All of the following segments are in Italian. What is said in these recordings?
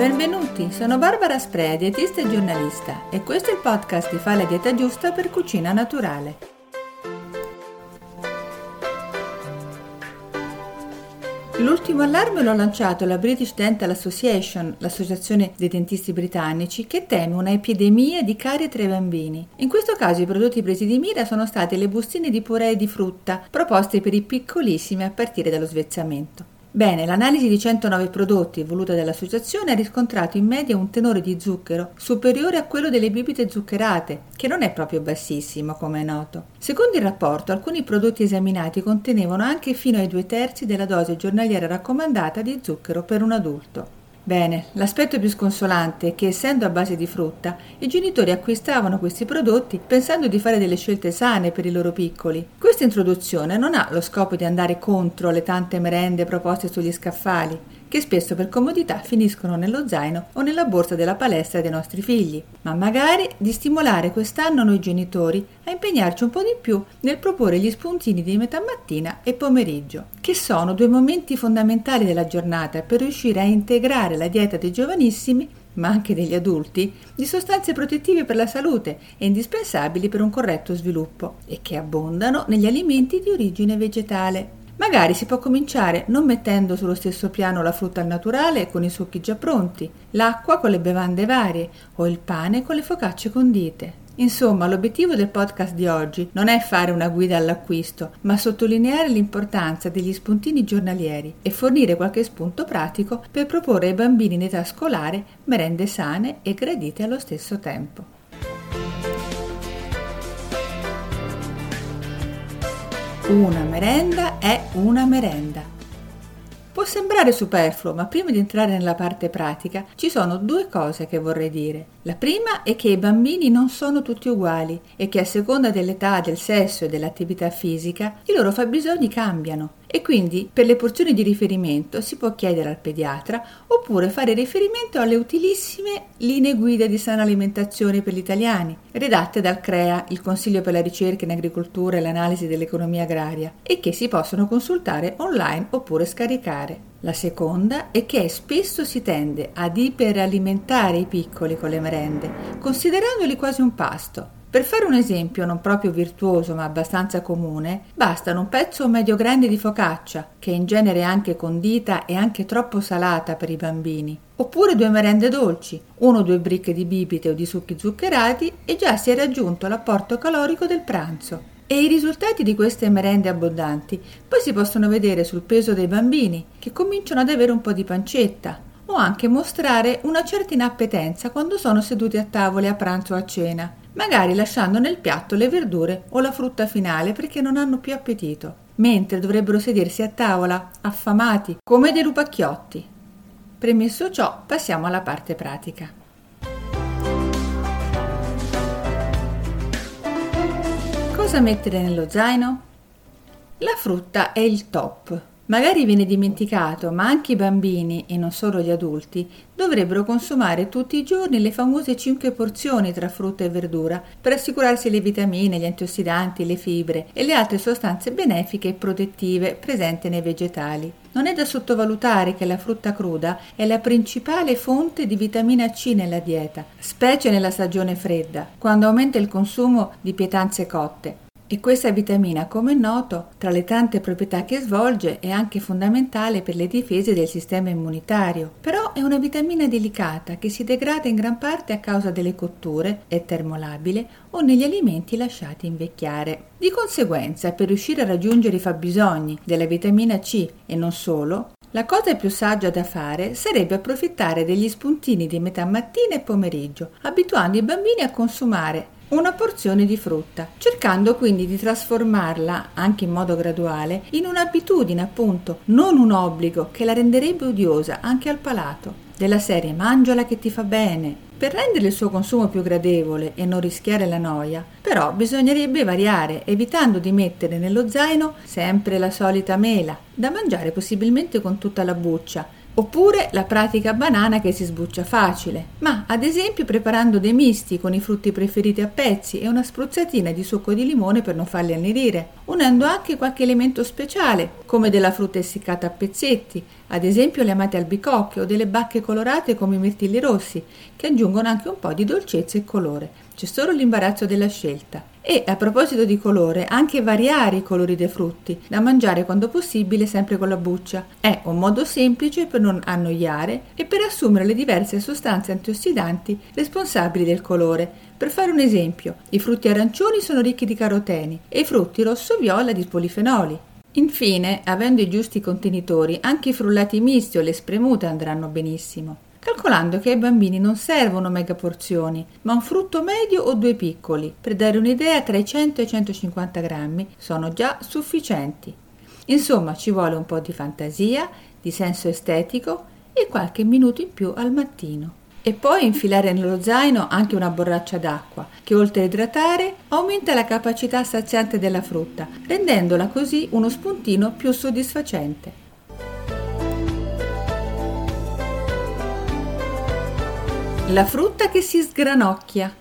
Benvenuti, sono Barbara Sprea, dietista e giornalista e questo è il podcast di Fa la dieta giusta per cucina naturale. L'ultimo allarme l'ho lanciato la British Dental Association, l'associazione dei dentisti britannici, che teme una epidemia di carie tra i bambini. In questo caso i prodotti presi di mira sono stati le bustine di puree di frutta proposte per i piccolissimi a partire dallo svezzamento. Bene, l'analisi di 109 prodotti voluta dall'associazione ha riscontrato in media un tenore di zucchero superiore a quello delle bibite zuccherate, che non è proprio bassissimo, come è noto. Secondo il rapporto, alcuni prodotti esaminati contenevano anche fino ai due terzi della dose giornaliera raccomandata di zucchero per un adulto. Bene, l'aspetto più sconsolante è che essendo a base di frutta, i genitori acquistavano questi prodotti pensando di fare delle scelte sane per i loro piccoli. Questa introduzione non ha lo scopo di andare contro le tante merende proposte sugli scaffali, che spesso per comodità finiscono nello zaino o nella borsa della palestra dei nostri figli, ma magari di stimolare quest'anno noi genitori a impegnarci un po' di più nel proporre gli spuntini di metà mattina e pomeriggio, che sono due momenti fondamentali della giornata per riuscire a integrare la dieta dei giovanissimi ma anche degli adulti, di sostanze protettive per la salute e indispensabili per un corretto sviluppo e che abbondano negli alimenti di origine vegetale. Magari si può cominciare non mettendo sullo stesso piano la frutta al naturale con i succhi già pronti, l'acqua con le bevande varie o il pane con le focacce condite. Insomma, l'obiettivo del podcast di oggi non è fare una guida all'acquisto, ma sottolineare l'importanza degli spuntini giornalieri e fornire qualche spunto pratico per proporre ai bambini in età scolare merende sane e gradite allo stesso tempo. Una merenda è una merenda. Può sembrare superfluo, ma prima di entrare nella parte pratica ci sono due cose che vorrei dire. La prima è che i bambini non sono tutti uguali e che a seconda dell'età, del sesso e dell'attività fisica i loro fabbisogni cambiano e quindi per le porzioni di riferimento si può chiedere al pediatra oppure fare riferimento alle utilissime linee guida di sana alimentazione per gli italiani, redatte dal CREA, il Consiglio per la ricerca in agricoltura e l'analisi dell'economia agraria, e che si possono consultare online oppure scaricare. La seconda è che spesso si tende ad iperalimentare i piccoli con le merende, considerandoli quasi un pasto, per fare un esempio non proprio virtuoso ma abbastanza comune, bastano un pezzo medio grande di focaccia, che in genere è anche condita e anche troppo salata per i bambini, oppure due merende dolci, uno o due bricche di bibite o di succhi zuccherati e già si è raggiunto l'apporto calorico del pranzo. E i risultati di queste merende abbondanti poi si possono vedere sul peso dei bambini, che cominciano ad avere un po' di pancetta, o anche mostrare una certa inappetenza quando sono seduti a tavole a pranzo o a cena, magari lasciando nel piatto le verdure o la frutta finale perché non hanno più appetito, mentre dovrebbero sedersi a tavola affamati come dei lupacchiotti. Premesso ciò, passiamo alla parte pratica. Cosa mettere nello zaino? La frutta è il top, Magari viene dimenticato, ma anche i bambini, e non solo gli adulti, dovrebbero consumare tutti i giorni le famose 5 porzioni tra frutta e verdura per assicurarsi le vitamine, gli antiossidanti, le fibre e le altre sostanze benefiche e protettive presenti nei vegetali. Non è da sottovalutare che la frutta cruda è la principale fonte di vitamina C nella dieta, specie nella stagione fredda, quando aumenta il consumo di pietanze cotte. E questa vitamina, come è noto, tra le tante proprietà che svolge, è anche fondamentale per le difese del sistema immunitario. Però è una vitamina delicata che si degrada in gran parte a causa delle cotture, è termolabile o negli alimenti lasciati invecchiare. Di conseguenza, per riuscire a raggiungere i fabbisogni della vitamina C e non solo, la cosa più saggia da fare sarebbe approfittare degli spuntini di metà mattina e pomeriggio, abituando i bambini a consumare una porzione di frutta, cercando quindi di trasformarla, anche in modo graduale, in un'abitudine appunto, non un obbligo che la renderebbe odiosa anche al palato. Della serie mangiala che ti fa bene. Per rendere il suo consumo più gradevole e non rischiare la noia, però bisognerebbe variare, evitando di mettere nello zaino sempre la solita mela, da mangiare possibilmente con tutta la buccia, Oppure la pratica banana che si sbuccia facile, ma ad esempio preparando dei misti con i frutti preferiti a pezzi e una spruzzatina di succo di limone per non farli annirire, unendo anche qualche elemento speciale, come della frutta essiccata a pezzetti, ad esempio le amate albicocche o delle bacche colorate come i mirtilli rossi, che aggiungono anche un po' di dolcezza e colore. C'è solo l'imbarazzo della scelta. E a proposito di colore, anche variare i colori dei frutti, da mangiare quando possibile sempre con la buccia. È un modo semplice per non annoiare e per assumere le diverse sostanze antiossidanti responsabili del colore. Per fare un esempio, i frutti arancioni sono ricchi di caroteni e i frutti rosso-viola di polifenoli. Infine, avendo i giusti contenitori, anche i frullati misti o le spremute andranno benissimo calcolando che ai bambini non servono mega porzioni, ma un frutto medio o due piccoli. Per dare un'idea, tra i 100 e i 150 grammi sono già sufficienti. Insomma, ci vuole un po' di fantasia, di senso estetico e qualche minuto in più al mattino. E poi infilare nello zaino anche una borraccia d'acqua, che oltre a idratare aumenta la capacità saziante della frutta, rendendola così uno spuntino più soddisfacente. La frutta che si sgranocchia.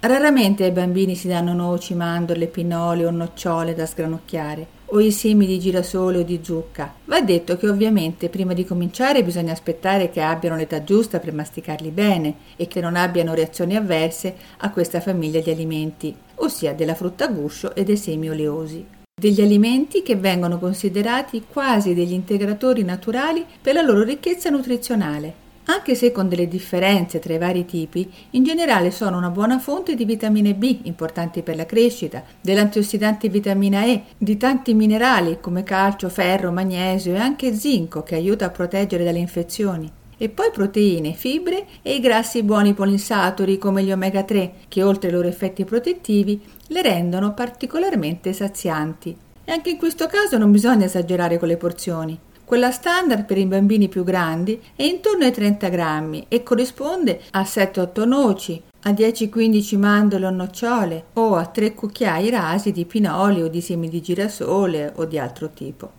Raramente ai bambini si danno noci, mandorle, pinoli o nocciole da sgranocchiare, o i semi di girasole o di zucca. Va detto che ovviamente prima di cominciare bisogna aspettare che abbiano l'età giusta per masticarli bene e che non abbiano reazioni avverse a questa famiglia di alimenti, ossia della frutta a guscio e dei semi oleosi degli alimenti che vengono considerati quasi degli integratori naturali per la loro ricchezza nutrizionale anche se con delle differenze tra i vari tipi, in generale sono una buona fonte di vitamine B, importanti per la crescita, dell'antiossidante vitamina E, di tanti minerali come calcio, ferro, magnesio e anche zinco che aiuta a proteggere dalle infezioni. E poi proteine, fibre e i grassi buoni polinsaturi come gli omega 3, che oltre ai loro effetti protettivi le rendono particolarmente sazianti. E anche in questo caso non bisogna esagerare con le porzioni. Quella standard per i bambini più grandi è intorno ai 30 grammi e corrisponde a 7-8 noci, a 10-15 mandorle o nocciole o a 3 cucchiai rasi di pinoli o di semi di girasole o di altro tipo.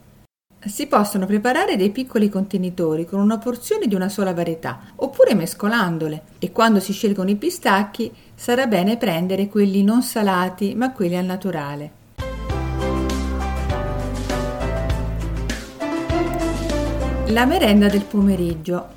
Si possono preparare dei piccoli contenitori con una porzione di una sola varietà, oppure mescolandole, e quando si scelgono i pistacchi sarà bene prendere quelli non salati ma quelli al naturale. La merenda del pomeriggio.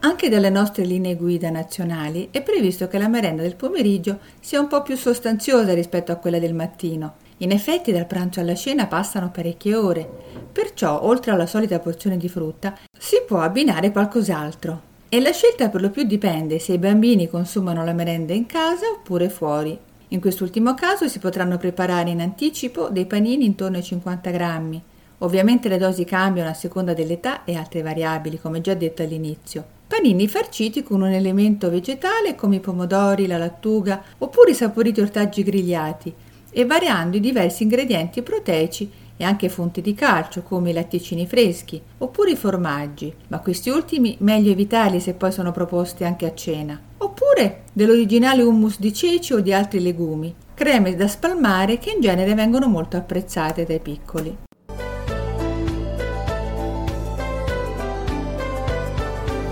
Anche dalle nostre linee guida nazionali è previsto che la merenda del pomeriggio sia un po' più sostanziosa rispetto a quella del mattino. In effetti dal pranzo alla cena passano parecchie ore, perciò oltre alla solita porzione di frutta si può abbinare qualcos'altro. E la scelta per lo più dipende se i bambini consumano la merenda in casa oppure fuori. In quest'ultimo caso si potranno preparare in anticipo dei panini intorno ai 50 grammi, Ovviamente le dosi cambiano a seconda dell'età e altre variabili, come già detto all'inizio. Panini farciti con un elemento vegetale come i pomodori, la lattuga oppure i saporiti ortaggi grigliati e variando i diversi ingredienti proteici e anche fonti di calcio come i latticini freschi oppure i formaggi, ma questi ultimi meglio evitarli se poi sono proposti anche a cena. Oppure dell'originale hummus di ceci o di altri legumi, creme da spalmare che in genere vengono molto apprezzate dai piccoli.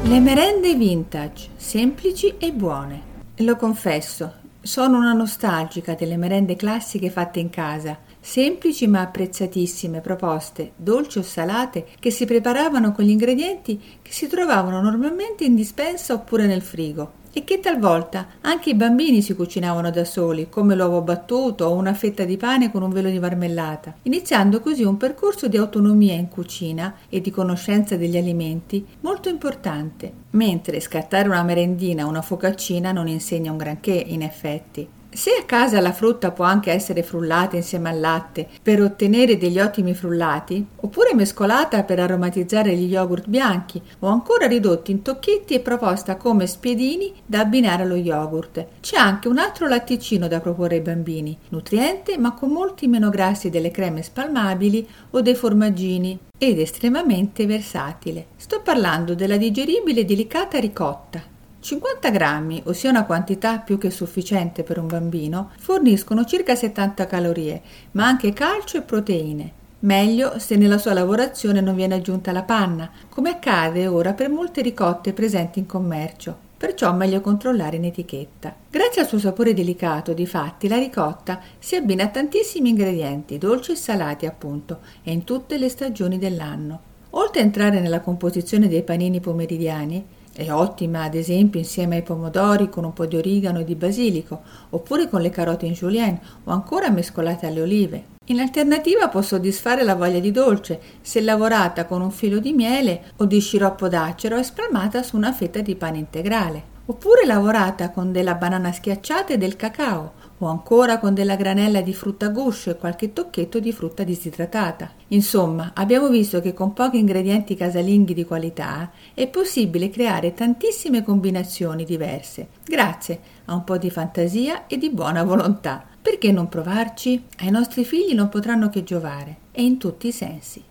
Le merende vintage, semplici e buone. Lo confesso, sono una nostalgica delle merende classiche fatte in casa, semplici ma apprezzatissime proposte, dolci o salate, che si preparavano con gli ingredienti che si trovavano normalmente in dispensa oppure nel frigo e che talvolta anche i bambini si cucinavano da soli, come l'uovo battuto o una fetta di pane con un velo di marmellata, iniziando così un percorso di autonomia in cucina e di conoscenza degli alimenti molto importante, mentre scattare una merendina o una focaccina non insegna un granché in effetti. Se a casa la frutta può anche essere frullata insieme al latte per ottenere degli ottimi frullati, oppure mescolata per aromatizzare gli yogurt bianchi, o ancora ridotti in tocchetti e proposta come spiedini da abbinare allo yogurt, c'è anche un altro latticino da proporre ai bambini, nutriente ma con molti meno grassi delle creme spalmabili o dei formaggini ed estremamente versatile. Sto parlando della digeribile e delicata ricotta 50 grammi, ossia una quantità più che sufficiente per un bambino, forniscono circa 70 calorie, ma anche calcio e proteine. Meglio se nella sua lavorazione non viene aggiunta la panna, come accade ora per molte ricotte presenti in commercio perciò meglio controllare in etichetta. Grazie al suo sapore delicato, difatti, la ricotta si abbina a tantissimi ingredienti, dolci e salati appunto, e in tutte le stagioni dell'anno. Oltre a entrare nella composizione dei panini pomeridiani, è ottima ad esempio insieme ai pomodori con un po' di origano e di basilico, oppure con le carote in julienne o ancora mescolate alle olive. In alternativa può soddisfare la voglia di dolce se lavorata con un filo di miele o di sciroppo d'acero e spalmata su una fetta di pane integrale, oppure lavorata con della banana schiacciata e del cacao, o ancora con della granella di frutta guscio e qualche tocchetto di frutta disidratata. Insomma, abbiamo visto che con pochi ingredienti casalinghi di qualità è possibile creare tantissime combinazioni diverse, grazie a un po' di fantasia e di buona volontà. Perché non provarci? Ai nostri figli non potranno che giovare, e in tutti i sensi.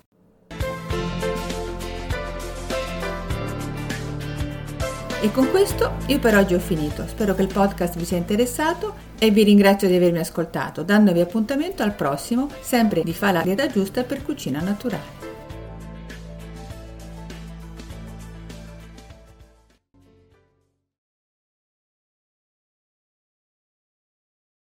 E con questo io per oggi ho finito. Spero che il podcast vi sia interessato e vi ringrazio di avermi ascoltato, dandovi appuntamento al prossimo, sempre di fa la dieta giusta per cucina naturale.